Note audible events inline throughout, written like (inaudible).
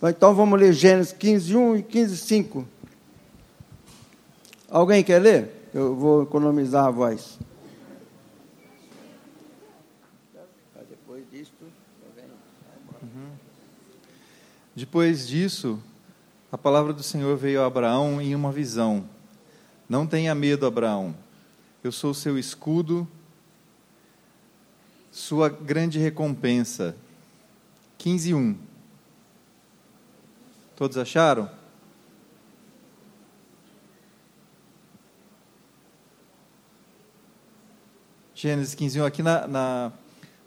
Então vamos ler Gênesis 15, 1 e 15, 5. Alguém quer ler? Eu vou economizar a voz. Depois disso, a palavra do Senhor veio a Abraão em uma visão. Não tenha medo, Abraão. Eu sou seu escudo, sua grande recompensa. 15, 1. Todos acharam? Gênesis 15, 1. Aqui na, na,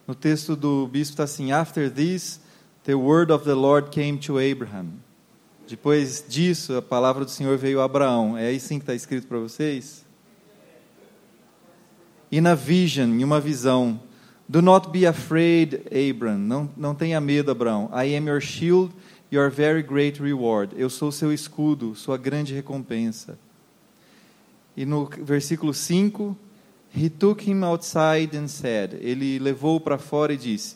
no texto do bispo está assim: After this, the word of the Lord came to Abraham. Depois disso, a palavra do Senhor veio a Abraão. É aí sim que está escrito para vocês? E na vision, em uma visão. Do not be afraid, Abram. Não, não tenha medo, Abraão. I am your shield, your very great reward. Eu sou seu escudo, sua grande recompensa. E no versículo 5, He took him outside and said, ele levou para fora e disse,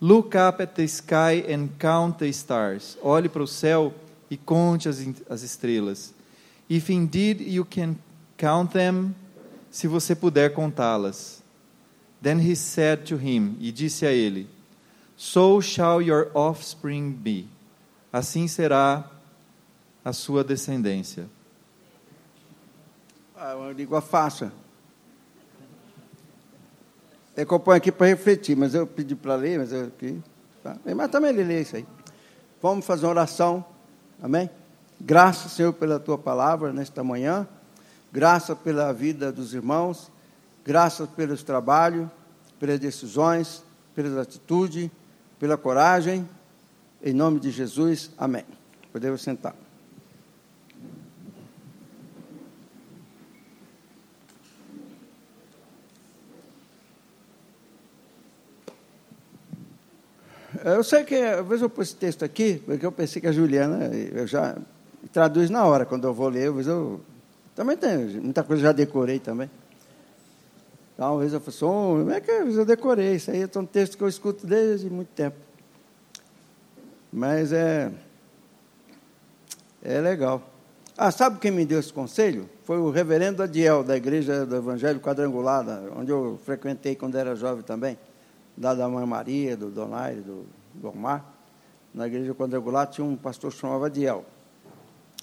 Look up at the sky and count the stars. Olhe para o céu e conte as, as estrelas. If indeed you can count them, se você puder contá-las. Then he said to him, e disse a ele, So shall your offspring be. Assim será a sua descendência. Ah, uma língua fácil. É eu ponho aqui para refletir, mas eu pedi para ler, mas eu aqui. Tá? Mas também ele lê isso aí. Vamos fazer uma oração. Amém? Graças, Senhor, pela tua palavra nesta manhã. Graças pela vida dos irmãos. Graças pelos trabalhos, pelas decisões, pelas atitudes, pela coragem. Em nome de Jesus. Amém. Podemos sentar. Eu sei que, às vezes eu pus esse texto aqui, porque eu pensei que a Juliana, eu já traduz na hora, quando eu vou ler, às vezes eu. Também tem, muita coisa eu já decorei também. Então, às vezes eu falo assim, como é que eu decorei? Isso aí é um texto que eu escuto desde muito tempo. Mas é. É legal. Ah, sabe quem me deu esse conselho? Foi o reverendo Adiel, da Igreja do Evangelho Quadrangular, onde eu frequentei quando era jovem também da, da Mãe Maria, do Donaire, do, do Omar, na igreja quadrangular tinha um pastor que chamava Diel.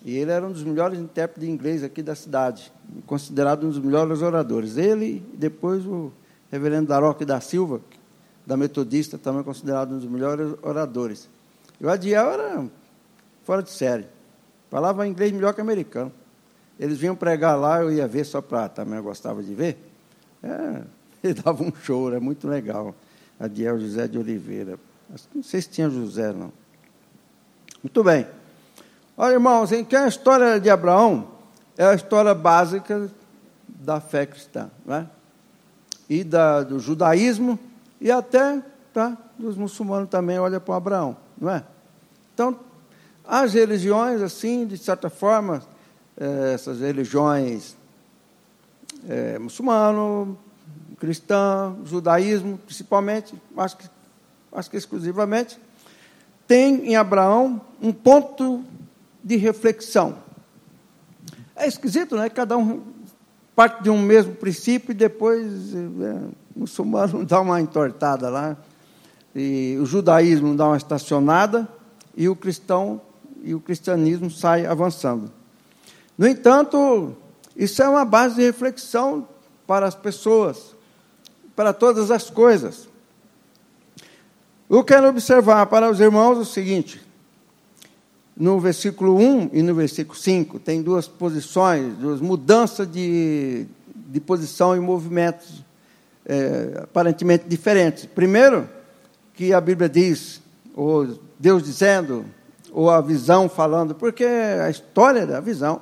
E ele era um dos melhores intérpretes de inglês aqui da cidade, considerado um dos melhores oradores. Ele e depois o reverendo Daroque da Silva, da Metodista, também considerado um dos melhores oradores. E o Adiel era fora de série. Falava inglês melhor que americano. Eles vinham pregar lá, eu ia ver só para também eu gostava de ver. É, (laughs) ele dava um show, era muito legal. Adiel José de Oliveira. Não sei se tinha José, não. Muito bem. Olha, irmãos, que a história de Abraão é a história básica da fé cristã, não é? E da, do judaísmo e até tá, dos muçulmanos também olha para Abraão, não é? Então, as religiões, assim, de certa forma, eh, essas religiões eh, muçulmano, cristã, judaísmo, principalmente, acho que, acho que exclusivamente, tem em Abraão um ponto de reflexão. É esquisito, né? Cada um parte de um mesmo princípio e depois é, o muçulmano (laughs) dá uma entortada lá, e o judaísmo dá uma estacionada e o cristão e o cristianismo sai avançando. No entanto, isso é uma base de reflexão para as pessoas para todas as coisas. Eu quero observar para os irmãos o seguinte: no versículo 1 e no versículo 5, tem duas posições, duas mudanças de, de posição e movimentos é, aparentemente diferentes. Primeiro, que a Bíblia diz, ou Deus dizendo, ou a visão falando, porque a história da visão,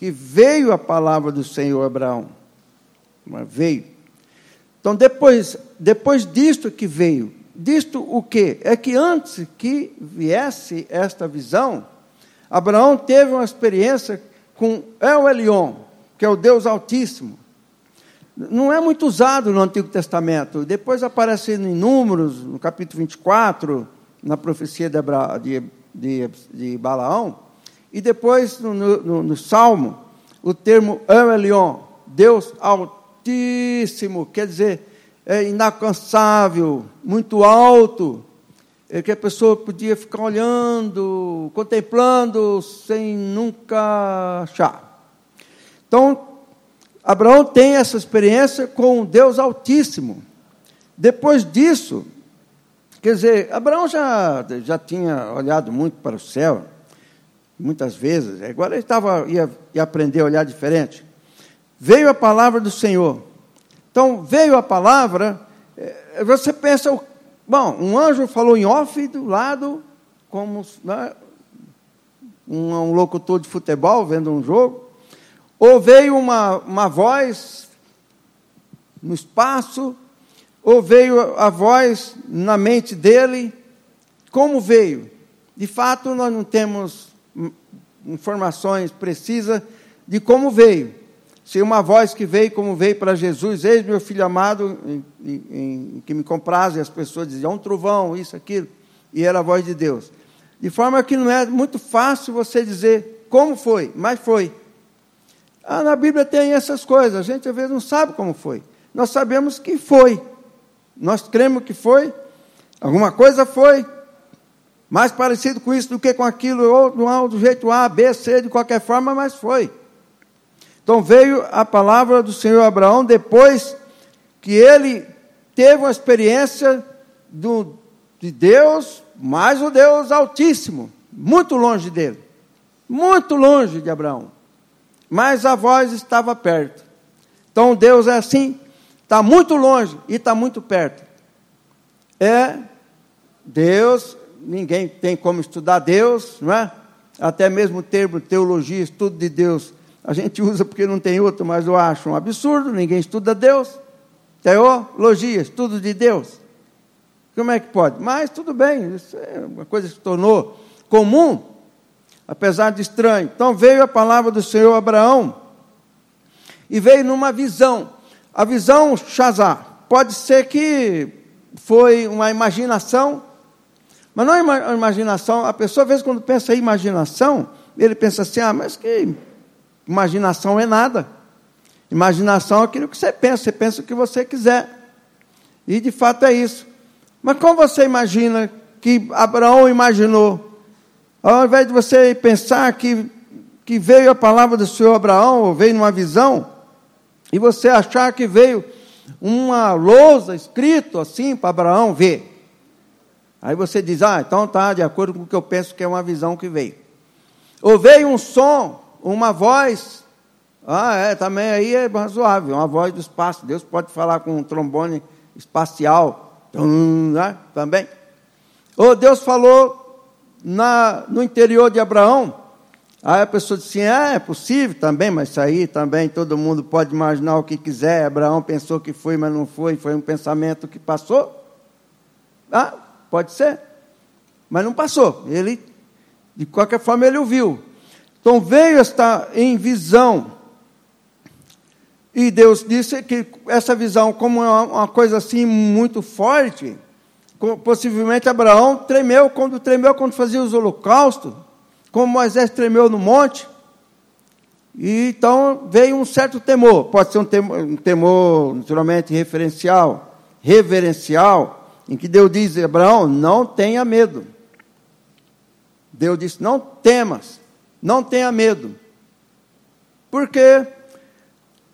que veio a palavra do Senhor Abraão, veio. Então, depois, depois disto que veio, disto o quê? É que antes que viesse esta visão, Abraão teve uma experiência com El Elion, que é o Deus Altíssimo. Não é muito usado no Antigo Testamento. Depois aparece em Números, no capítulo 24, na profecia de, Abra, de de, de Balaão, e depois no, no, no Salmo, o termo Elion, Deus Altíssimo, quer dizer, é inalcançável, muito alto, é que a pessoa podia ficar olhando, contemplando, sem nunca achar. Então, Abraão tem essa experiência com Deus Altíssimo. Depois disso, quer dizer, Abraão já, já tinha olhado muito para o céu, muitas vezes, agora ele estava, ia, ia aprender a olhar diferente. Veio a palavra do Senhor. Então, veio a palavra, eh, você pensa, Bom, um anjo falou em off do lado, como né, um, um locutor de futebol vendo um jogo. Ou veio uma, uma voz no espaço, ou veio a voz na mente dele. Como veio? De fato, nós não temos informações precisas de como veio se uma voz que veio como veio para Jesus, eis meu filho amado, em, em, em, que me compraz, e as pessoas diziam, um trovão, isso, aquilo, e era a voz de Deus. De forma que não é muito fácil você dizer como foi, mas foi. Ah, na Bíblia tem essas coisas, a gente às vezes não sabe como foi. Nós sabemos que foi. Nós cremos que foi, alguma coisa foi, mais parecido com isso do que com aquilo, ou do jeito A, B, C, de qualquer forma, mas foi. Então veio a palavra do Senhor Abraão depois que ele teve uma experiência do, de Deus, mais o Deus Altíssimo, muito longe dele, muito longe de Abraão, mas a voz estava perto. Então Deus é assim, está muito longe e está muito perto. É Deus, ninguém tem como estudar Deus, não é? Até mesmo o termo teologia, estudo de Deus, a gente (laughs) usa porque não tem outro, mas eu acho um absurdo, ninguém estuda Deus. Teologia, estudo de Deus. Como é que pode? Mas tudo bem, isso é uma coisa que se tornou comum, apesar de estranho. Então veio a palavra do Senhor Abraão e veio numa visão. A visão Shazar pode ser que foi uma imaginação, mas não é uma imaginação. A pessoa, às vezes, quando pensa em imaginação, ele pensa assim: ah, mas que Imaginação é nada. Imaginação é aquilo que você pensa, você pensa o que você quiser. E de fato é isso. Mas como você imagina que Abraão imaginou? Ao invés de você pensar que, que veio a palavra do Senhor Abraão, ou veio numa visão, e você achar que veio uma lousa escrito assim para Abraão ver. Aí você diz, ah, então tá, de acordo com o que eu penso que é uma visão que veio. Ou veio um som uma voz. Ah, é, também aí é razoável, uma voz do espaço. Deus pode falar com um trombone espacial, né, também. Ou Deus falou na, no interior de Abraão. Aí a pessoa disse assim, é, é possível também, mas isso aí também todo mundo pode imaginar o que quiser. Abraão pensou que foi, mas não foi, foi um pensamento que passou. Ah, pode ser. Mas não passou. Ele, de qualquer forma, ele ouviu. Então veio esta em visão. E Deus disse que essa visão, como é uma coisa assim muito forte, possivelmente Abraão tremeu quando tremeu quando fazia os holocaustos, como Moisés tremeu no monte. E então veio um certo temor, pode ser um temor, um temor naturalmente referencial, reverencial, em que Deus diz: Abraão, não tenha medo. Deus disse: não temas. Não tenha medo. Porque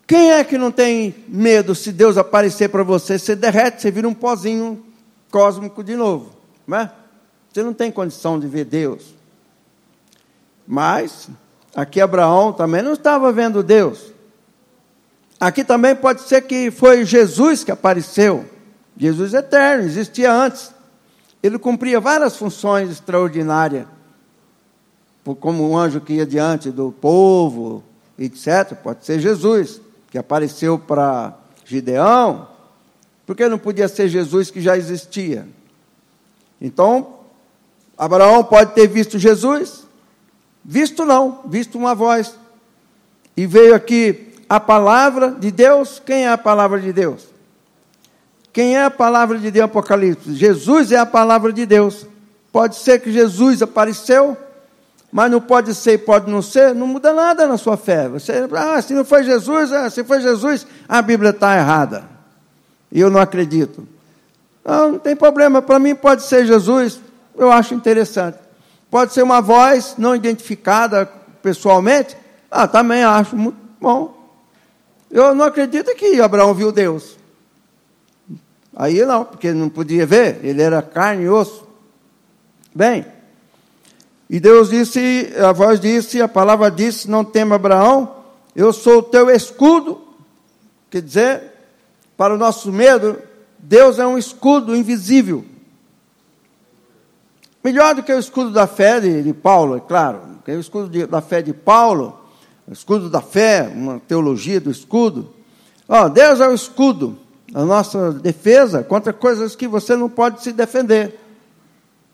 quem é que não tem medo se Deus aparecer para você? Você derrete, você vira um pozinho cósmico de novo. Não é? Você não tem condição de ver Deus. Mas, aqui Abraão também não estava vendo Deus. Aqui também pode ser que foi Jesus que apareceu. Jesus eterno, existia antes. Ele cumpria várias funções extraordinárias como um anjo que ia diante do povo, etc. Pode ser Jesus, que apareceu para Gideão, porque não podia ser Jesus que já existia. Então, Abraão pode ter visto Jesus? Visto não, visto uma voz. E veio aqui a palavra de Deus. Quem é a palavra de Deus? Quem é a palavra de Deus Apocalipse? Jesus é a palavra de Deus. Pode ser que Jesus apareceu, mas não pode ser e pode não ser, não muda nada na sua fé. Você, ah, se não foi Jesus, ah, se foi Jesus, a Bíblia está errada. E eu não acredito. Não, não tem problema, para mim pode ser Jesus, eu acho interessante. Pode ser uma voz não identificada pessoalmente, ah, também acho muito bom. Eu não acredito que Abraão viu Deus. Aí não, porque não podia ver, ele era carne e osso. Bem, e Deus disse, a voz disse, a palavra disse: Não tema Abraão, eu sou o teu escudo. Quer dizer, para o nosso medo, Deus é um escudo invisível. Melhor do que o escudo da fé de, de Paulo, é claro. O escudo de, da fé de Paulo, o escudo da fé, uma teologia do escudo. Oh, Deus é o escudo, a nossa defesa contra coisas que você não pode se defender.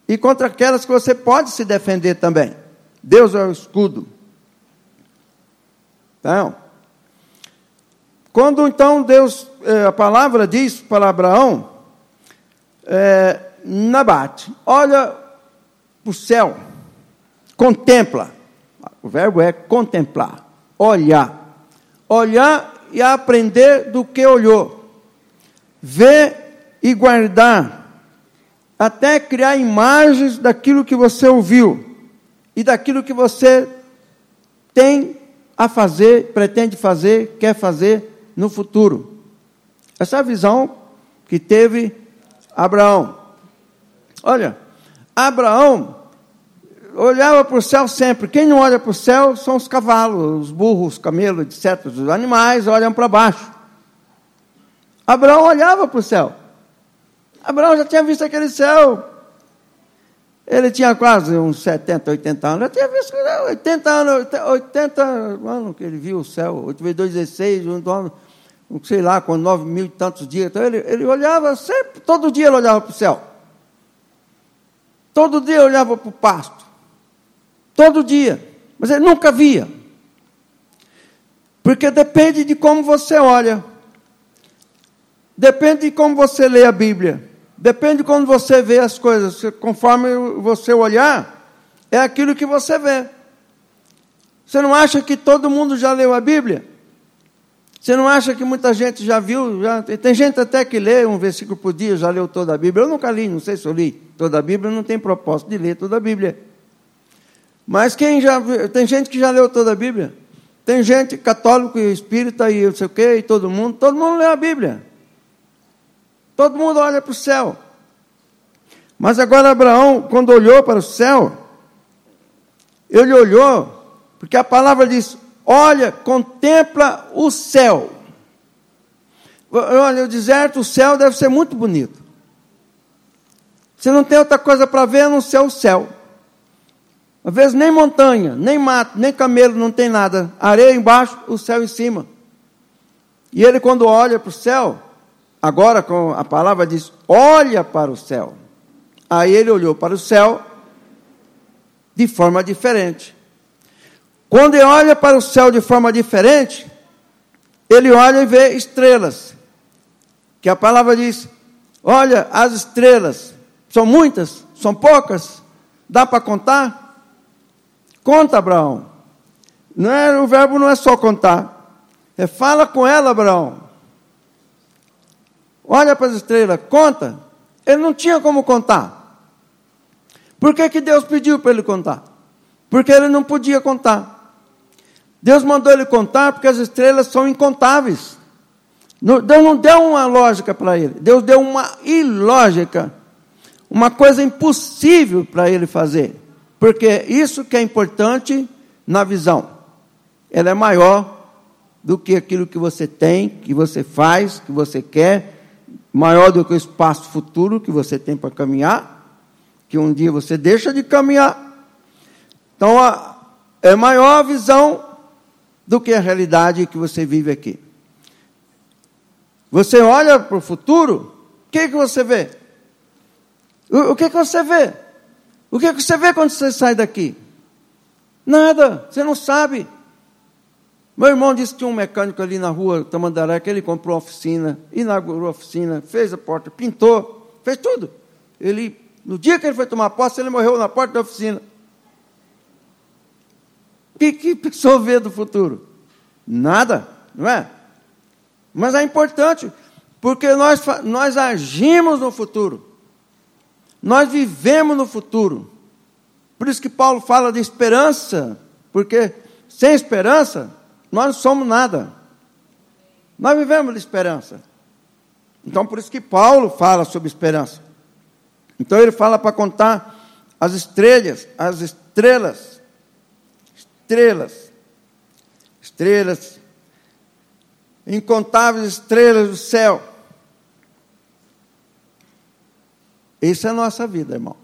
E contra aquelas que você pode se defender também. Deus é o escudo. Então, quando então Deus, eh, a palavra diz para Abraão, é, Nabate, olha para o céu, contempla. O verbo é contemplar, olhar. Olhar e aprender do que olhou. Ver e guardar. Até criar imagens daquilo que você ouviu e daquilo que você tem a fazer, pretende fazer, quer fazer no futuro. Essa visão que teve Abraão. Olha, Abraão olhava para o céu sempre. Quem não olha para o céu são os cavalos, os burros, os camelos, etc. Os animais olham para baixo. Abraão olhava para o céu. Abraão já tinha visto aquele céu. Ele tinha quase uns 70, 80 anos. Já tinha visto 80 anos, 80 anos que ele viu o céu. 8 vezes 2, 16, sei lá, com 9 mil e tantos dias. Então ele, ele olhava sempre, todo dia ele olhava para o céu. Todo dia olhava para o pasto. Todo dia. Mas ele nunca via. Porque depende de como você olha. Depende de como você lê a Bíblia. Depende de como você vê as coisas. Conforme você olhar, é aquilo que você vê. Você não acha que todo mundo já leu a Bíblia? Você não acha que muita gente já viu? Já, tem gente até que lê um versículo por dia, já leu toda a Bíblia. Eu nunca li, não sei se eu li toda a Bíblia, não tem propósito de ler toda a Bíblia. Mas quem já tem gente que já leu toda a Bíblia? Tem gente católico e espírita e não sei o quê, e todo mundo, todo mundo lê a Bíblia. Todo mundo olha para o céu. Mas agora Abraão, quando olhou para o céu, ele olhou, porque a palavra diz: Olha, contempla o céu. Olha, o deserto, o céu deve ser muito bonito. Você não tem outra coisa para ver a não ser o céu. Às vezes nem montanha, nem mato, nem camelo, não tem nada. Areia embaixo, o céu em cima. E ele, quando olha para o céu, agora com a palavra diz: olha para o céu. Aí ele olhou para o céu de forma diferente. Quando ele olha para o céu de forma diferente, ele olha e vê estrelas. Que a palavra diz: olha as estrelas. São muitas? São poucas? Dá para contar? Conta, Abraão. Não é, o verbo não é só contar. É fala com ela, Abraão. Olha para as estrelas, conta. Ele não tinha como contar. Por que, que Deus pediu para ele contar? Porque ele não podia contar. Deus mandou ele contar porque as estrelas são incontáveis. Deus não deu uma lógica para ele, Deus deu uma ilógica, uma coisa impossível para ele fazer. Porque isso que é importante na visão. Ela é maior do que aquilo que você tem, que você faz, que você quer, maior do que o espaço futuro que você tem para caminhar, que um dia você deixa de caminhar. Então, é maior a visão do que a realidade que você vive aqui. Você olha para o futuro, o que, que você vê? O, o que, que você vê? O que, que você vê quando você sai daqui? Nada, você não sabe. Meu irmão disse que tinha um mecânico ali na rua Tamandaré, que ele comprou uma oficina, inaugurou a oficina, fez a porta, pintou, fez tudo. Ele No dia que ele foi tomar posse, ele morreu na porta da oficina. O que, que pessoa vê do futuro? Nada, não é? Mas é importante, porque nós, nós agimos no futuro. Nós vivemos no futuro. Por isso que Paulo fala de esperança, porque sem esperança nós não somos nada. Nós vivemos de esperança. Então por isso que Paulo fala sobre esperança. Então ele fala para contar as estrelas, as estrelas, estrelas, estrelas, incontáveis estrelas do céu. Isso é a nossa vida, irmão.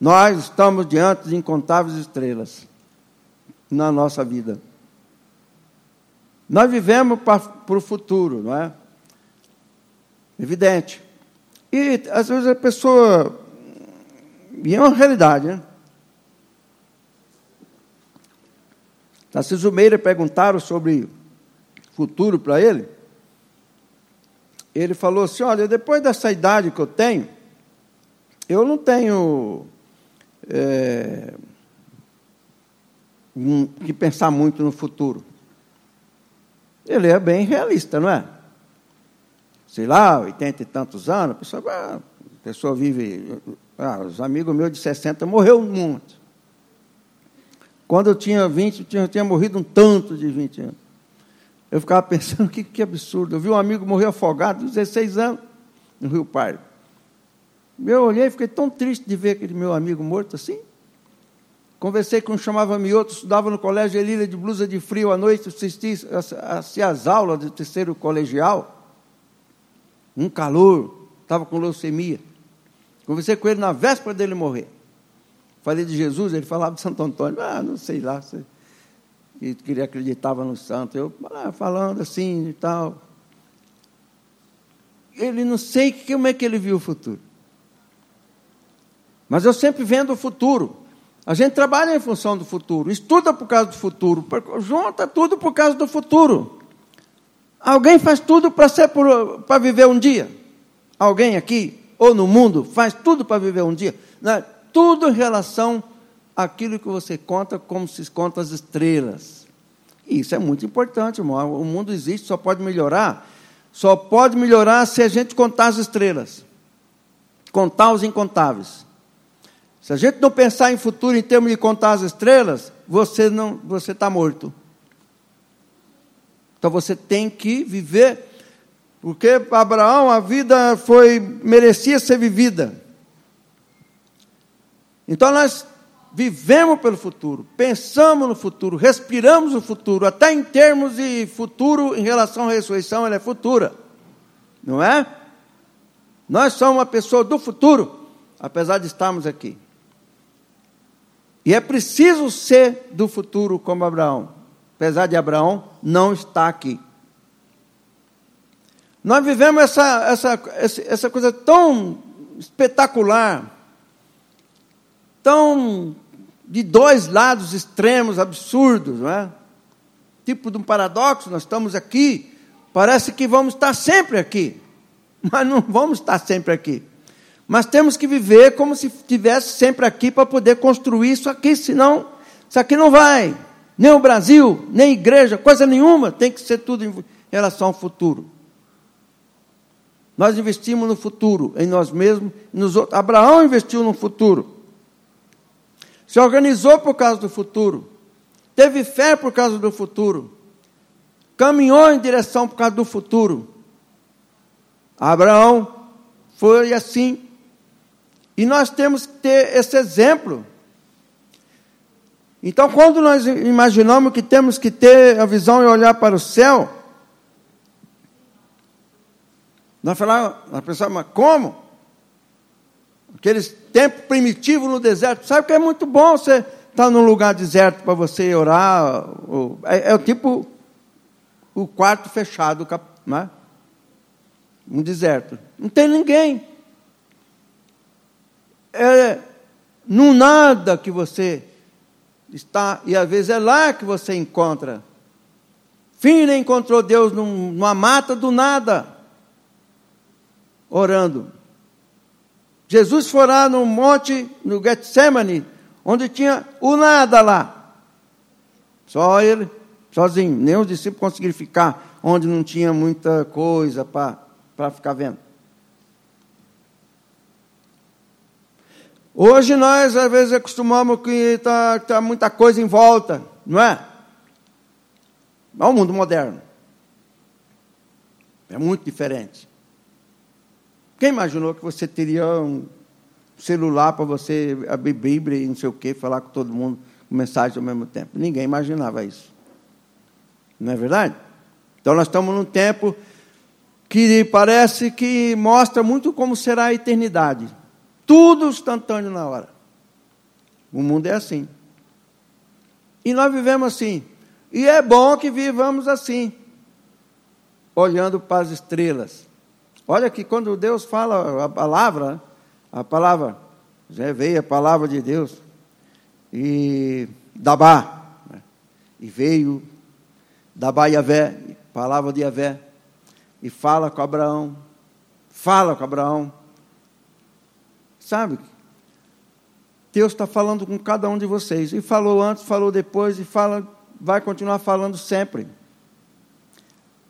Nós estamos diante de incontáveis estrelas na nossa vida. Nós vivemos para, o futuro, não é? Evidente. E às vezes a pessoa. E é uma realidade, né? Tarcísio Meira perguntaram sobre futuro para ele. Ele falou assim: Olha, depois dessa idade que eu tenho, eu não tenho é, um, que pensar muito no futuro. Ele é bem realista, não é? sei lá, 80 e tantos anos, a pessoa, a pessoa vive. Ah, os amigos meus de 60 morreu muito. Quando eu tinha 20, eu tinha, eu tinha morrido um tanto de 20 anos. Eu ficava pensando, (laughs) que, que absurdo. Eu vi um amigo morrer afogado, 16 anos, no Rio Pardo. Eu olhei e fiquei tão triste de ver aquele meu amigo morto assim. Conversei com um chamava Mioto, estudava no colégio Elília de blusa de frio à noite, assisti, assisti às aulas do terceiro colegial um calor, estava com leucemia. Conversei com ele na véspera dele morrer. Falei de Jesus, ele falava de Santo Antônio. Ah, não sei lá, se ele acreditava no santo. Eu ah, falando assim e tal. Ele não sei como é que ele viu o futuro. Mas eu sempre vendo o futuro. A gente trabalha em função do futuro, estuda por causa do futuro, junta tudo por causa do futuro. Alguém faz tudo para ser para viver um dia? Alguém aqui ou no mundo faz tudo para viver um dia? Tudo em relação àquilo que você conta, como se conta as estrelas. Isso é muito importante, irmão. O mundo existe, só pode melhorar. Só pode melhorar se a gente contar as estrelas. Contar os incontáveis. Se a gente não pensar em futuro em termos de contar as estrelas, você não, você está morto. Então você tem que viver, porque para Abraão a vida foi merecia ser vivida. Então nós vivemos pelo futuro, pensamos no futuro, respiramos no futuro, até em termos de futuro em relação à ressurreição, ela é futura. Não é? Nós somos uma pessoa do futuro, apesar de estarmos aqui. E é preciso ser do futuro como Abraão apesar de Abraão não estar aqui. Nós vivemos essa, essa, essa coisa tão espetacular, tão de dois lados extremos, absurdos, não é? Tipo de um paradoxo, nós estamos aqui, parece que vamos estar sempre aqui, (laughs) mas não vamos estar sempre aqui. Mas temos que viver como se estivesse sempre aqui para poder construir isso aqui, senão isso aqui não vai nem o Brasil, nem igreja, coisa nenhuma, tem que ser tudo em relação ao futuro. Nós investimos no futuro, em nós mesmos, nos outros. Abraão investiu no futuro. Se organizou por causa do futuro. Teve fé por causa do futuro. Caminhou em direção por causa do futuro. Abraão foi assim. E nós temos que ter esse exemplo então, quando nós imaginamos que temos que ter a visão e olhar para o céu, nós falamos, nós pensamos, mas como? Aqueles tempos primitivos no deserto. Sabe que é muito bom você estar num lugar deserto para você orar. É, é o tipo o quarto fechado, né? um deserto. Não tem ninguém. É no nada que você está, e às vezes é lá que você encontra. Fina encontrou Deus numa mata do nada, orando. Jesus foi lá no monte, no Getsemane, onde tinha o nada lá. Só ele, sozinho. Nem os discípulos conseguiram ficar onde não tinha muita coisa para ficar vendo. Hoje nós, às vezes, acostumamos que está tá muita coisa em volta, não é? É o mundo moderno. É muito diferente. Quem imaginou que você teria um celular para você abrir Bíblia e não sei o quê, falar com todo mundo com mensagem ao mesmo tempo? Ninguém imaginava isso. Não é verdade? Então nós estamos num tempo que parece que mostra muito como será a eternidade. Tudo instantâneo na hora. O mundo é assim. E nós vivemos assim. E é bom que vivamos assim, olhando para as estrelas. Olha que quando Deus fala a palavra, a palavra, já veio a palavra de Deus, e Dabá, né? e veio Dabá Yavé, palavra de Yavé, e fala com Abraão, fala com Abraão, Sabe? Deus está falando com cada um de vocês. E falou antes, falou depois, e fala, vai continuar falando sempre.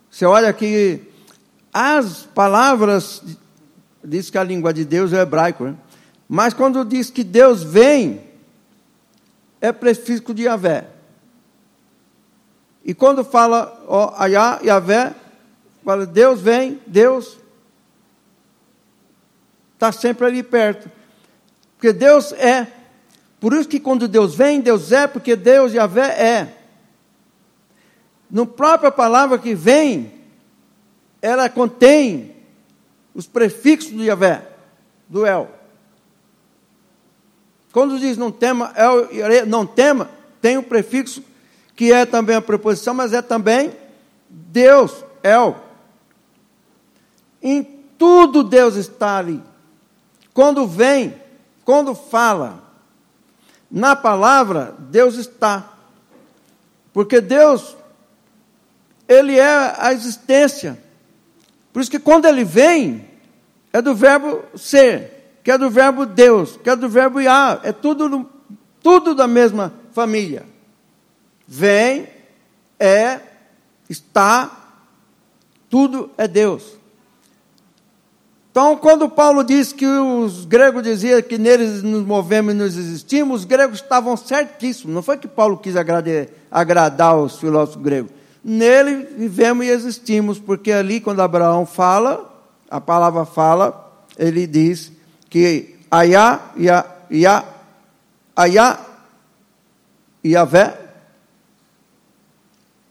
Você olha que as palavras, diz que a língua de Deus é hebraico, né? mas quando diz que Deus vem, é prefixo de Yahvé. E quando fala ó, Ayá, Yahvé, fala Deus vem, Deus está sempre ali perto. Porque Deus é. Por isso que quando Deus vem, Deus é, porque Deus e a Vé é. No própria palavra que vem, ela contém os prefixos do Yahvé, do El. Quando diz não tema, El, não tema, tem o um prefixo que é também a preposição, mas é também Deus, El. Em tudo Deus está ali. Quando vem, quando fala, na palavra, Deus está. Porque Deus, Ele é a existência. Por isso que quando Ele vem, é do verbo ser, que é do verbo Deus, que é do verbo Yah, é tudo, tudo da mesma família. Vem, é, está, tudo é Deus. Então, quando Paulo diz que os gregos diziam que neles nos movemos e nos existimos, os gregos estavam certíssimos. Não foi que Paulo quis agradar, agradar os filósofos gregos. Nele vivemos e existimos, porque ali, quando Abraão fala, a palavra fala, ele diz que Ayá, Iá, Iá, Ayá, Iavé,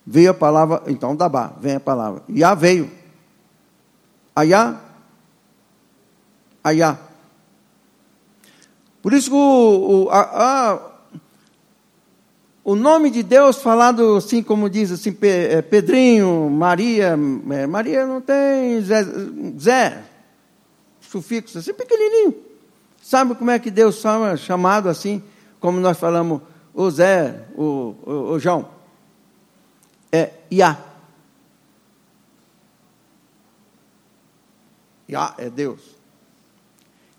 veio a palavra, então Dabá, vem a palavra. Iá veio. Ayá, Ayá. Por isso o, o, a, a, o nome de Deus falado assim como diz assim é, Pedrinho, Maria, é, Maria não tem Zé, Zé sufixo assim pequenininho. Sabe como é que Deus chama chamado assim, como nós falamos o Zé, o, o, o João? É Iá. Iá é Deus.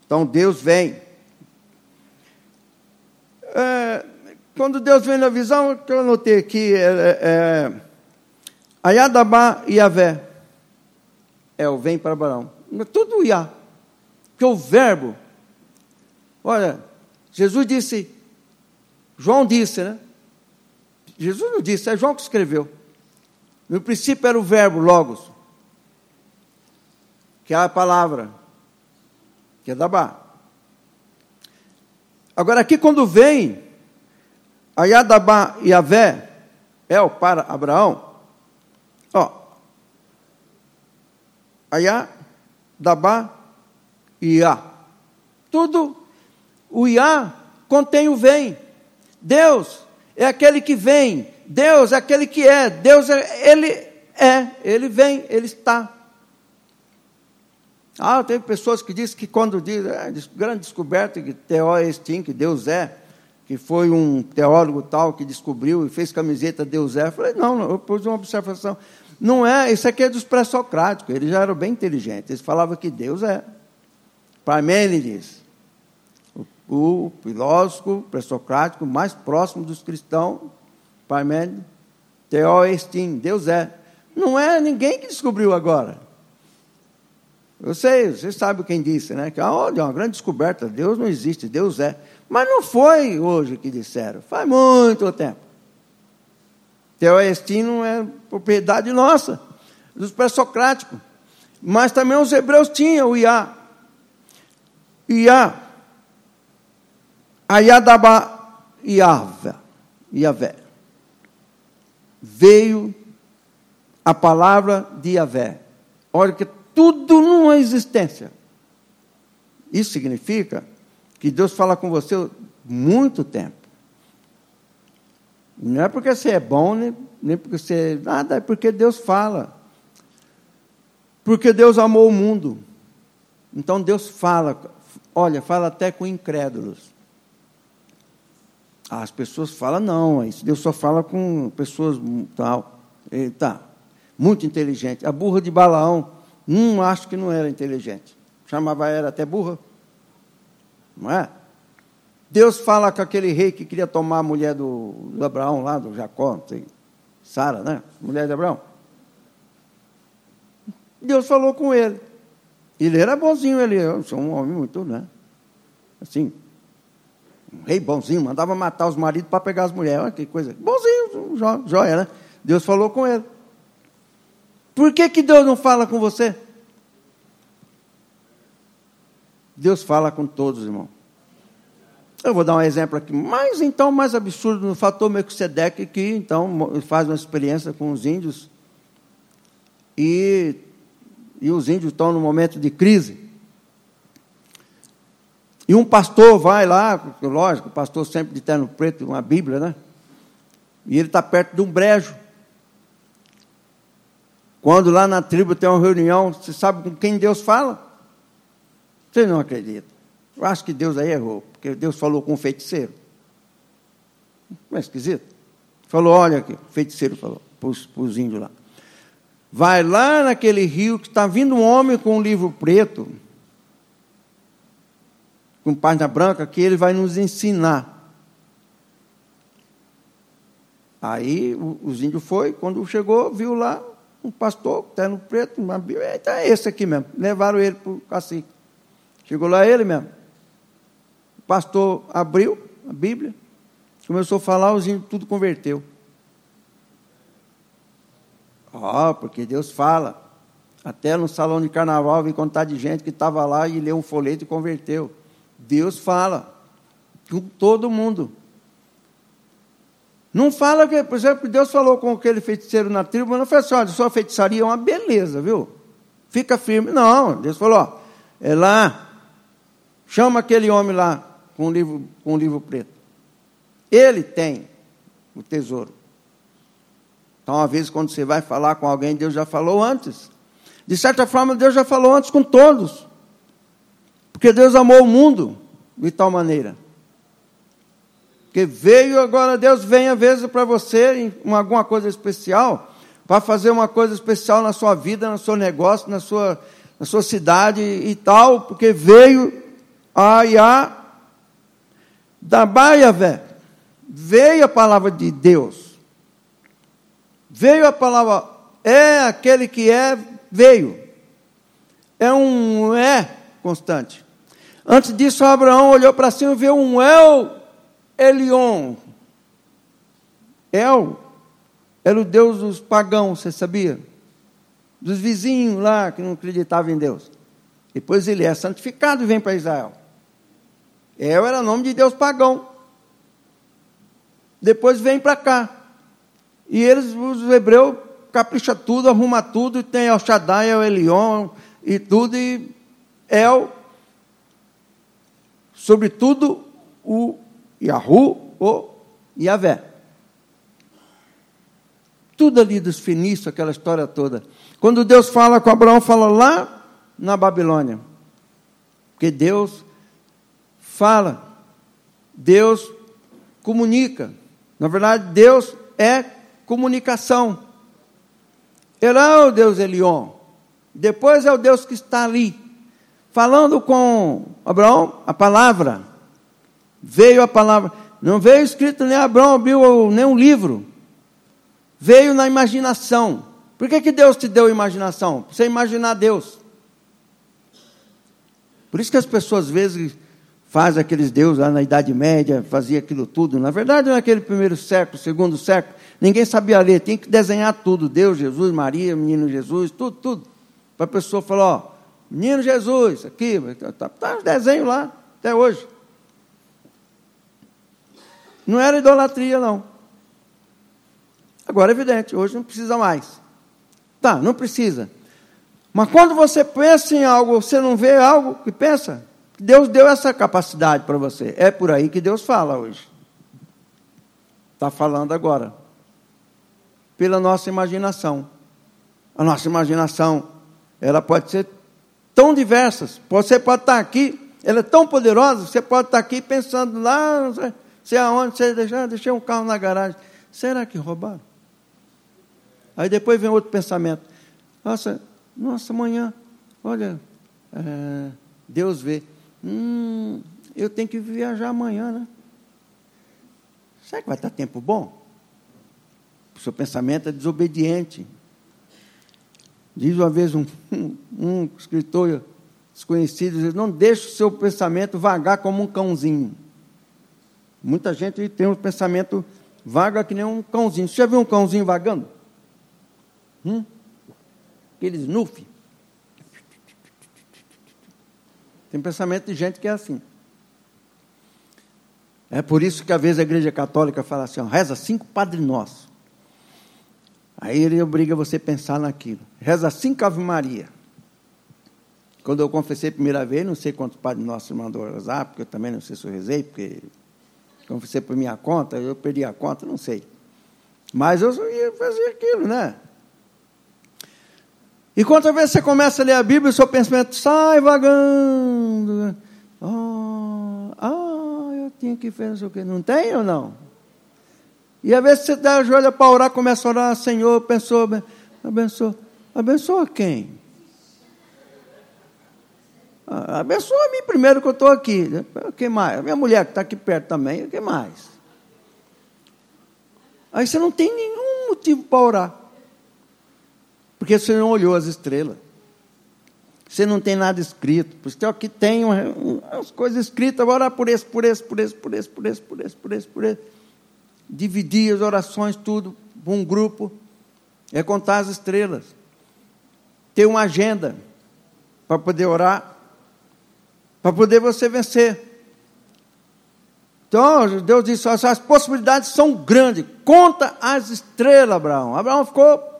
Então Deus vem. É, quando Deus vem na visão, que eu anotei aqui, é, é, é Ayadabá e Yavé. É o vem para Abraão. Tudo Iá. Porque o verbo, olha, Jesus disse, João disse, né? Jesus não disse, é João que escreveu. No princípio era o verbo, logos, que é a palavra que é Dabá. Agora, aqui quando vem Ayadabá Avé, El para Abraão, ó, Ayá, Dabá e Iá. Tudo, o Iá contém o vem. Deus é aquele que vem, Deus é aquele que é, Deus é, ele é, ele vem, ele está. Ah, tem pessoas que dizem que quando diz, é, grande descoberta que Teó é este, que Deus é, que foi um teólogo tal que descobriu e fez camiseta Deus é. Eu falei, não, eu pus uma observação. Não é, isso aqui é dos pré-socráticos, eles já eram bem inteligentes, eles falavam que Deus é. Parmênides, o, o filósofo pré-socrático mais próximo dos cristãos, Parmênides, Teoestim, Deus é. Não é ninguém que descobriu agora. Eu sei, vocês sabem quem disse, né? Que olha, é uma grande descoberta, Deus não existe, Deus é. Mas não foi hoje que disseram, faz muito tempo. Teoestim não é propriedade nossa, dos pré-socráticos. Mas também os hebreus tinham o Iá. Iá. Ayadaba Yahvé. Yahvé. Veio a palavra de Yahvé. Olha que tudo numa existência. Isso significa que Deus fala com você muito tempo. Não é porque você é bom, nem, nem porque você. Nada, é porque Deus fala. Porque Deus amou o mundo. Então Deus fala, olha, fala até com incrédulos. As pessoas falam, não, Deus só fala com pessoas tal. E, tá, muito inteligente. A burra de Balaão, hum, acho que não era inteligente. Chamava ela até burra. Não é? Deus fala com aquele rei que queria tomar a mulher do, do Abraão lá, do Jacó, sei, Sara, né? Mulher de Abraão. Deus falou com ele. Ele era bonzinho, ele eu sou um homem muito, né? Assim, um rei bonzinho, mandava matar os maridos para pegar as mulheres. Olha que coisa. Bonzinho, joia, né? Deus falou com ele. Por que, que Deus não fala com você? Deus fala com todos, irmão. Eu vou dar um exemplo aqui, mas então mais absurdo no fator Melquisedeque, que então faz uma experiência com os índios e, e os índios estão no momento de crise. E um pastor vai lá, lógico, pastor sempre de terno preto, uma Bíblia, né? E ele está perto de um brejo. Quando lá na tribo tem uma reunião, você sabe com quem Deus fala? Você não acredita. Eu acho que Deus aí errou, porque Deus falou com o feiticeiro. Não é esquisito? Falou, olha aqui, o feiticeiro falou para os índios lá. Vai lá naquele rio que está vindo um homem com um livro preto, com página branca, que ele vai nos ensinar. Aí os índios foi, quando chegou, viu lá um pastor, terno preto, uma Bíblia, é esse aqui mesmo. Levaram ele para o cacique. Chegou lá ele mesmo pastor abriu a Bíblia, começou a falar, os índios tudo converteu. Ó, oh, porque Deus fala. Até no salão de carnaval vi contar de gente que estava lá e leu um folheto e converteu. Deus fala com todo mundo. Não fala que, por exemplo, Deus falou com aquele feiticeiro na tribo, mas não foi assim, olha, sua feitiçaria é uma beleza, viu? Fica firme. Não, Deus falou, ó, é lá, chama aquele homem lá, com o livro, com o livro preto. Ele tem o tesouro. Então, às vezes, quando você vai falar com alguém, Deus já falou antes. De certa forma, Deus já falou antes com todos. Porque Deus amou o mundo de tal maneira. Porque veio agora, Deus vem às vezes para você em alguma coisa especial, para fazer uma coisa especial na sua vida, no seu negócio, na sua, na sua cidade e tal, porque veio a Iá da Baiavé, veio a palavra de Deus. Veio a palavra, é aquele que é, veio. É um é constante. Antes disso, Abraão olhou para cima e viu um El Elion. El era o Deus dos pagãos, você sabia? Dos vizinhos lá que não acreditavam em Deus. Depois ele é santificado e vem para Israel. El era nome de Deus pagão. Depois vem para cá. E eles, os hebreus, capricha tudo, arruma tudo, e tem El Shaddai, El Elion e tudo, e El, sobretudo o Yahu, o Yahvé. Tudo ali dos fenícios, aquela história toda. Quando Deus fala com Abraão, fala lá na Babilônia. Porque Deus fala, Deus comunica. Na verdade, Deus é comunicação. Ele é o Deus Elion. Depois é o Deus que está ali, falando com Abraão, a palavra. Veio a palavra. Não veio escrito nem Abraão abriu nenhum livro. Veio na imaginação. Por que, que Deus te deu imaginação? Para você imaginar Deus. Por isso que as pessoas às vezes fazem aqueles deuses lá na Idade Média, fazia aquilo tudo. Na verdade, naquele primeiro século, segundo século, ninguém sabia ler, tinha que desenhar tudo. Deus, Jesus, Maria, menino Jesus, tudo, tudo. Para a pessoa falar, ó, menino Jesus, aqui, está tá, os desenhos lá, até hoje. Não era idolatria, não. Agora é evidente, hoje não precisa mais. Tá, não precisa. Mas quando você pensa em algo, você não vê algo que pensa. Deus deu essa capacidade para você. É por aí que Deus fala hoje. Está falando agora. Pela nossa imaginação. A nossa imaginação, ela pode ser tão diversas. Você pode estar aqui, ela é tão poderosa, você pode estar aqui pensando lá, não sei, sei aonde, você deixar, deixei um carro na garagem. Será que roubaram? Aí depois vem outro pensamento. Nossa, nossa, amanhã, olha, é, Deus vê. Hum, eu tenho que viajar amanhã, né? Será que vai estar tempo bom? O seu pensamento é desobediente. Diz uma vez um, um, escritor desconhecido, não deixe o seu pensamento vagar como um cãozinho. Muita gente tem um pensamento vaga que nem um cãozinho. Você já viu um cãozinho vagando? Hum? aquele snuff. Tem pensamento de gente que é assim. É por isso que às vezes a igreja católica fala assim, ó, reza cinco Padre Nosso. Aí ele obriga você a pensar naquilo. Reza cinco Ave Maria. Quando eu confessei a primeira vez, não sei quantos Padre Nosso mandou rezar, porque eu também não sei se eu rezei, porque confessei por minha conta, eu perdi a conta, não sei. Mas eu ia fazer aquilo, né? E quantas vezes você começa a ler a Bíblia e o seu pensamento sai vagando. Oh, ah, eu tinha que fazer o quê? Não tem ou não? E às vezes você dá a joelha para orar, começa a orar, Senhor, pensou, abençoa. Abençoa quem? Ah, abençoa a mim primeiro que eu estou aqui. Quem mais? Minha mulher que está aqui perto também. Quem mais? Aí você não tem nenhum motivo para orar. Porque você não olhou as estrelas. Você não tem nada escrito. Porque aqui tem umas coisas escritas, agora por esse, por esse, por esse, por esse, por esse, por esse, por esse, por esse. Dividir as orações, tudo, um grupo. É contar as estrelas. Ter uma agenda para poder orar. Para poder você vencer. Então, Deus disse: as possibilidades são grandes. Conta as estrelas, Abraão. Abraão ficou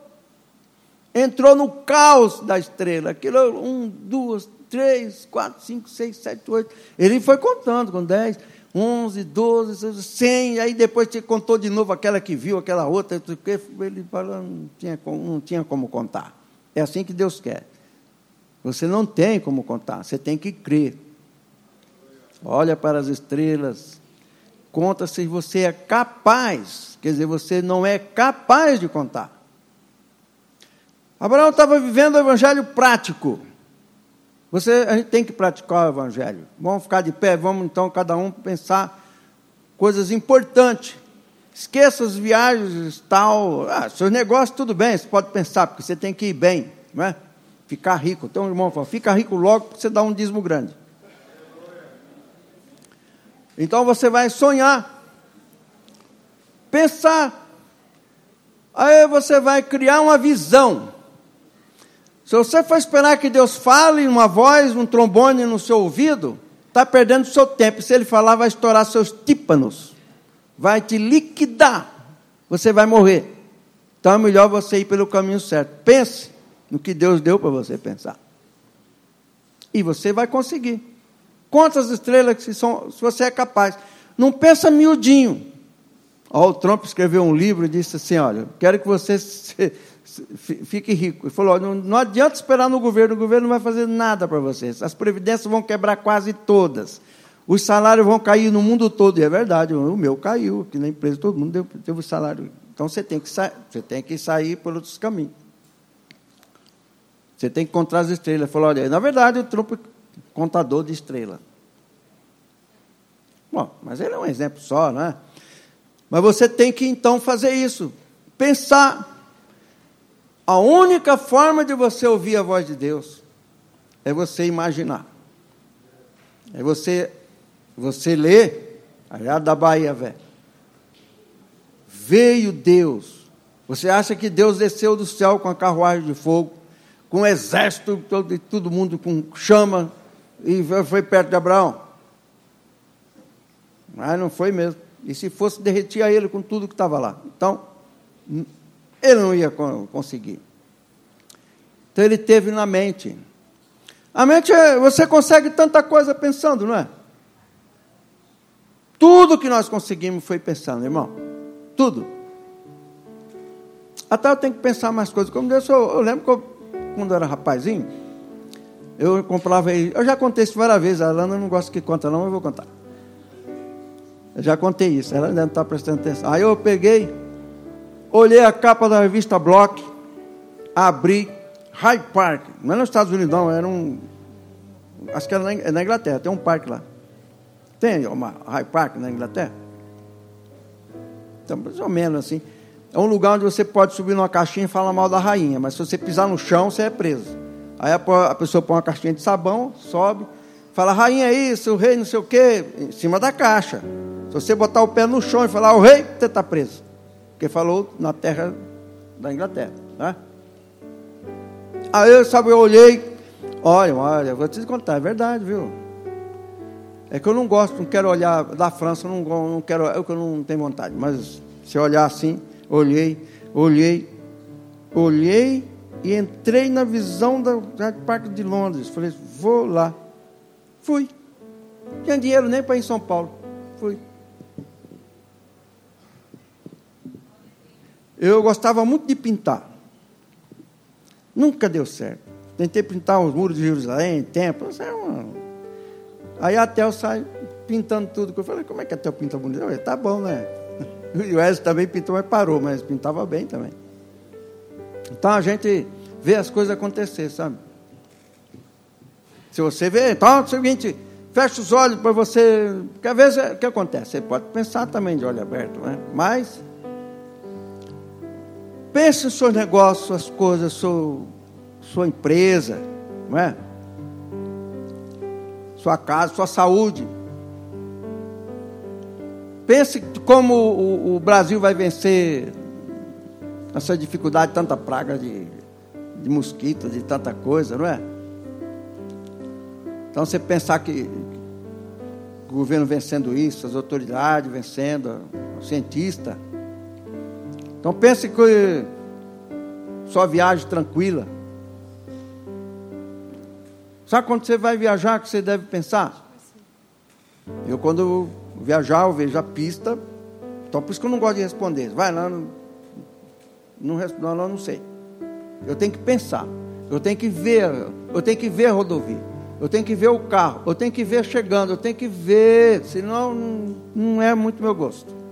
entrou no caos da estrela. Aquilo, um, duas, três, quatro, cinco, seis, sete, oito. Ele foi contando com dez, onze, doze, cem. Aí depois te contou de novo aquela que viu, aquela outra. Ele falou, não tinha, não tinha como contar. É assim que Deus quer. Você não tem como contar, você tem que crer. Olha para as estrelas, conta se você é capaz, quer dizer, você não é capaz de contar. Abraão estava vivendo o evangelho prático. Você, a gente tem que praticar o evangelho. Vamos ficar de pé, vamos então cada um pensar coisas importantes. Esqueça as viagens, tal. Ah, seus negócios, tudo bem, você pode pensar, porque você tem que ir bem, não é? Ficar rico. Então, o irmão fala, fica rico logo, porque você dá um dízimo grande. Então você vai sonhar, pensar, aí você vai criar uma visão. Se você for esperar que Deus fale uma voz, um trombone no seu ouvido, está perdendo seu tempo. Se ele falar, vai estourar seus tímpanos, vai te liquidar, você vai morrer. Então é melhor você ir pelo caminho certo. Pense no que Deus deu para você pensar. E você vai conseguir. Quantas estrelas que são, se você é capaz. Não pensa miudinho. O Trump escreveu um livro e disse assim: olha, quero que você (laughs) se, fique rico. Ele falou: não, não adianta esperar no governo, o governo não vai fazer nada para vocês. As previdências vão quebrar quase todas. Os salários vão cair no mundo todo. E é verdade, o meu caiu, aqui na empresa todo mundo teve salário. Então você tem, que você tem que sair por outros caminhos. Você tem que encontrar as estrelas. Ele falou: olha, na verdade, o Trump contador de estrela. Bom, mas ele é um exemplo só, né? Mas você tem que então fazer isso. Pensar. A única forma de você ouvir a voz de Deus é você imaginar. É você, você ler, aliás da Bahia, velho. Veio Deus. Você acha que Deus desceu do céu com a carruagem de fogo, com um exército, todo, todo mundo com chama, e foi perto de Abraão? Mas não foi mesmo. E se fosse, derretia ele com tudo que estava lá. Então, ele não ia conseguir. Então ele teve na mente. A mente, é, você consegue tanta coisa pensando, não é? Tudo que nós conseguimos foi pensando, irmão. Tudo. Até eu tenho que pensar mais coisas. Como Deus, eu, eu lembro que eu, quando eu era rapazinho, eu comprava. Eu já contei isso várias vezes. A Alana não gosta que conta, não, eu vou contar. Eu já contei isso, ela ainda não está prestando atenção. Aí eu peguei, olhei a capa da revista Block, abri High Park, não é nos Estados Unidos, não, era um. Acho que era na, na Inglaterra, tem um parque lá. Tem uma High Park na Inglaterra? Então, mais ou menos assim. É um lugar onde você pode subir numa caixinha e falar mal da rainha, mas se você pisar no chão, você é preso. Aí a pessoa põe uma caixinha de sabão, sobe, fala, rainha é isso, o rei não sei o quê, em cima da caixa. Se você botar o pé no chão e falar, o rei, você está preso. Porque falou na terra da Inglaterra. Né? Aí, eu, sabe, eu olhei, olha, olha, vou te contar, é verdade, viu? É que eu não gosto, não quero olhar da França, não, não quero, é eu que não tenho vontade. Mas se olhar assim, olhei, olhei, olhei e entrei na visão do Parque de Londres. Falei, vou lá. Fui. Não tinha dinheiro nem para ir em São Paulo. Eu gostava muito de pintar. Nunca deu certo. Tentei pintar os muros de Jerusalém, templo. É uma... Aí até eu saio pintando tudo. Eu falei, como é que até eu pinto bonito? Eu falei, tá bom, né? (laughs) O Wesley também pintou, mas parou, mas pintava bem também. Então a gente vê as coisas acontecer, sabe? Se você vê, então é o seguinte, fecha os olhos para você. Porque às vezes o que acontece? Você pode pensar também de olho aberto, né? Mas Pense nos seus negócios, suas coisas, sua, sua empresa, não é? Sua casa, sua saúde. Pense como o, o Brasil vai vencer essa dificuldade, tanta praga de, de mosquitos, de tanta coisa, não é? Então você pensar que o governo vencendo isso, as autoridades vencendo, o cientista. Então pense que sua viagem tranquila. Sabe quando você vai viajar que você deve pensar? Eu quando viajar, eu vejo a pista. Então por isso que eu não gosto de responder. Vai lá, não, não, não, não sei. Eu tenho que pensar. Eu tenho que ver. Eu tenho que ver a rodovia. Eu tenho que ver o carro. Eu tenho que ver chegando. Eu tenho que ver. Senão não, não é muito meu gosto.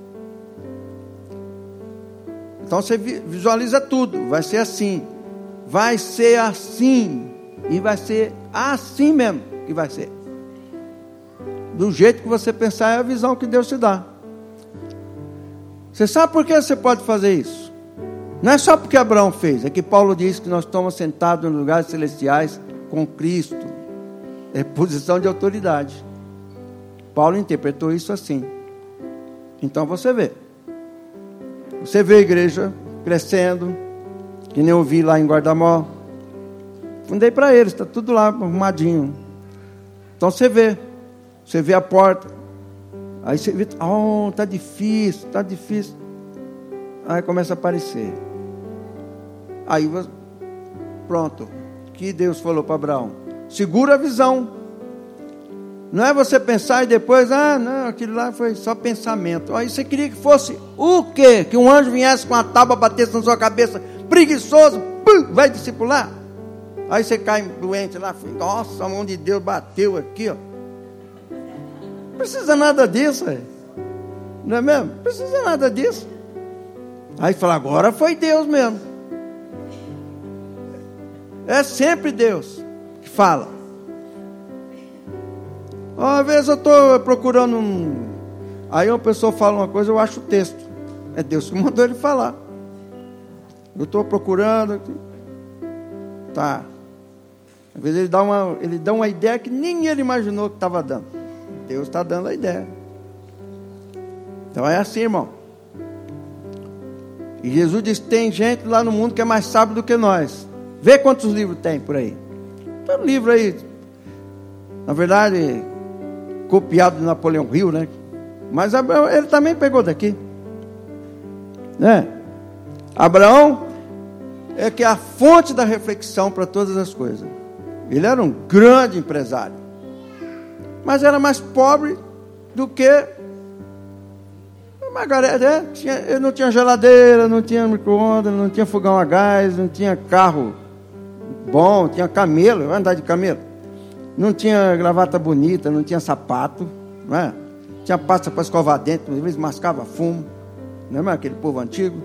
Então você visualiza tudo, vai ser assim. Vai ser assim. E vai ser assim mesmo que vai ser. Do jeito que você pensar é a visão que Deus te dá. Você sabe por que você pode fazer isso? Não é só porque Abraão fez, é que Paulo diz que nós estamos sentados em lugares celestiais com Cristo. É posição de autoridade. Paulo interpretou isso assim. Então você vê. Você vê a igreja crescendo, que nem eu vi lá em Guardamó. Fundei para eles, está tudo lá arrumadinho. Então você vê, você vê a porta. Aí você vê, oh, está difícil, está difícil. Aí começa a aparecer. Aí pronto. Que Deus falou para Abraão: segura a visão. Não é você pensar e depois, ah, não, aquilo lá foi só pensamento. Aí você queria que fosse o quê? Que um anjo viesse com a tábua, batesse na sua cabeça, preguiçoso, pum, vai discipular? Aí você cai doente lá, nossa, a mão de Deus bateu aqui, ó. Não precisa nada disso, é. não é mesmo? Não precisa nada disso. Aí fala, agora foi Deus mesmo. É sempre Deus que fala. Às vezes eu estou procurando um. Aí uma pessoa fala uma coisa, eu acho o texto. É Deus que (laughs) mandou ele falar. Eu estou procurando. Tá. Às vezes ele dá, uma, ele dá uma ideia que nem ele imaginou que estava dando. Deus está dando a ideia. Então é assim, irmão. E Jesus diz: tem gente lá no mundo que é mais sábio do que nós. Vê quantos livros tem por aí. Tem um livro aí, na verdade, copiado de Napoleão Hill, né? Mas ele também pegou daqui. Né? Abraão é que é a fonte da reflexão para todas as coisas. Ele era um grande empresário. Mas era mais pobre do que Margarida, é, tinha, eu não tinha geladeira, não tinha micro-ondas, não tinha fogão a gás, não tinha carro bom, tinha camelo, andar de camelo. Não tinha gravata bonita, não tinha sapato, não é? Tinha pasta para escovar dentro, às vezes mascava fumo, não é aquele povo antigo?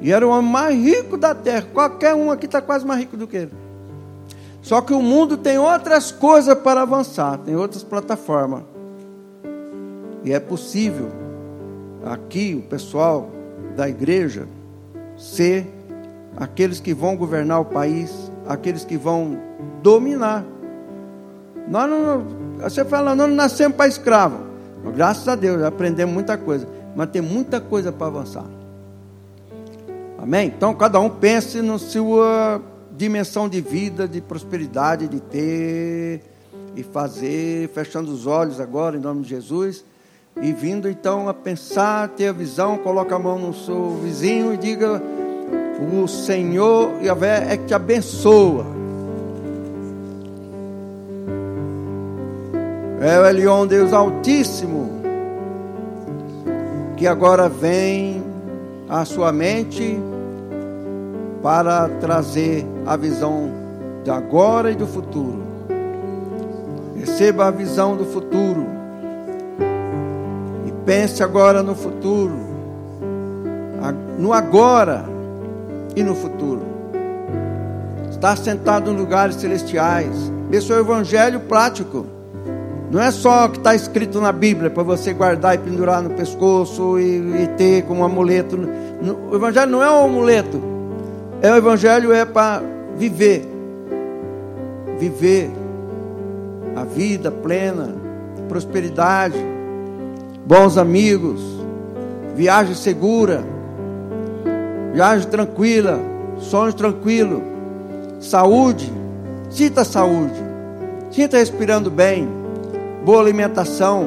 E era o homem mais rico da terra. Qualquer um aqui está quase mais rico do que ele. Só que o mundo tem outras coisas para avançar, tem outras plataformas. E é possível aqui o pessoal da igreja ser aqueles que vão governar o país, aqueles que vão dominar. Nós não, você fala, nós não nascemos para escravo. Graças a Deus, aprendemos muita coisa, mas tem muita coisa para avançar. Amém? Então cada um pense na sua dimensão de vida, de prosperidade, de ter e fazer, fechando os olhos agora em nome de Jesus e vindo então a pensar, ter a visão, coloca a mão no seu vizinho e diga: O Senhor é que te abençoa. É o Elion Deus Altíssimo, que agora vem à sua mente para trazer a visão de agora e do futuro. Receba a visão do futuro Pense agora no futuro, no agora e no futuro. Está sentado em lugares celestiais. Esse é o evangelho prático. Não é só o que está escrito na Bíblia para você guardar e pendurar no pescoço e, e ter como amuleto. O evangelho não é um amuleto. É o evangelho é para viver. Viver a vida plena, prosperidade bons amigos, viagem segura, viagem tranquila, sonho tranquilo, saúde, sinta saúde, sinta respirando bem, boa alimentação,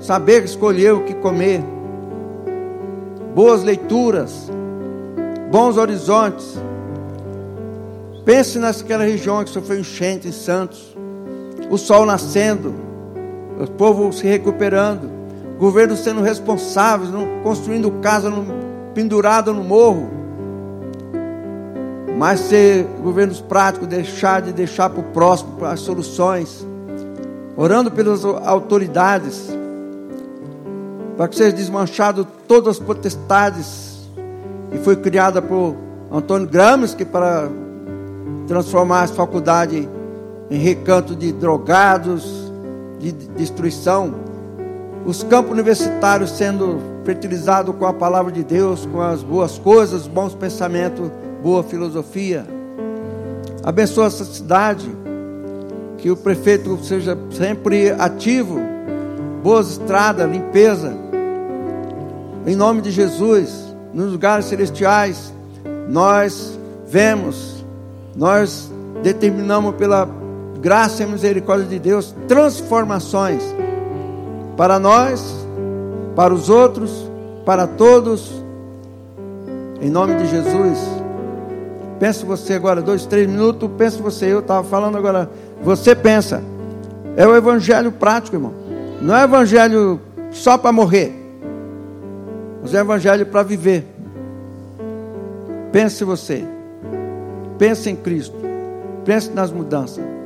saber escolher o que comer, boas leituras, bons horizontes. Pense naquela região que sofreu enchente em Santos, o sol nascendo, o povo se recuperando, governo sendo responsável, construindo casa no, pendurada no morro. Mas ser governos práticos, deixar de deixar para o próximo as soluções, orando pelas autoridades, para que seja desmanchado todas as potestades que foi criada por Antônio Gramsci para transformar as faculdades em recanto de drogados, de destruição, os campos universitários sendo fertilizados com a palavra de Deus, com as boas coisas, bons pensamentos, boa filosofia. Abençoa essa cidade, que o prefeito seja sempre ativo, boas estradas, limpeza. Em nome de Jesus, nos lugares celestiais, nós vemos, nós determinamos pela graça e misericórdia de Deus, transformações para nós, para os outros, para todos, em nome de Jesus. Pensa você agora, dois, três minutos, pensa você, eu estava falando agora, você pensa, é o evangelho prático, irmão, não é evangelho só para morrer, mas é evangelho para viver. Pense você, pense em Cristo, pense nas mudanças.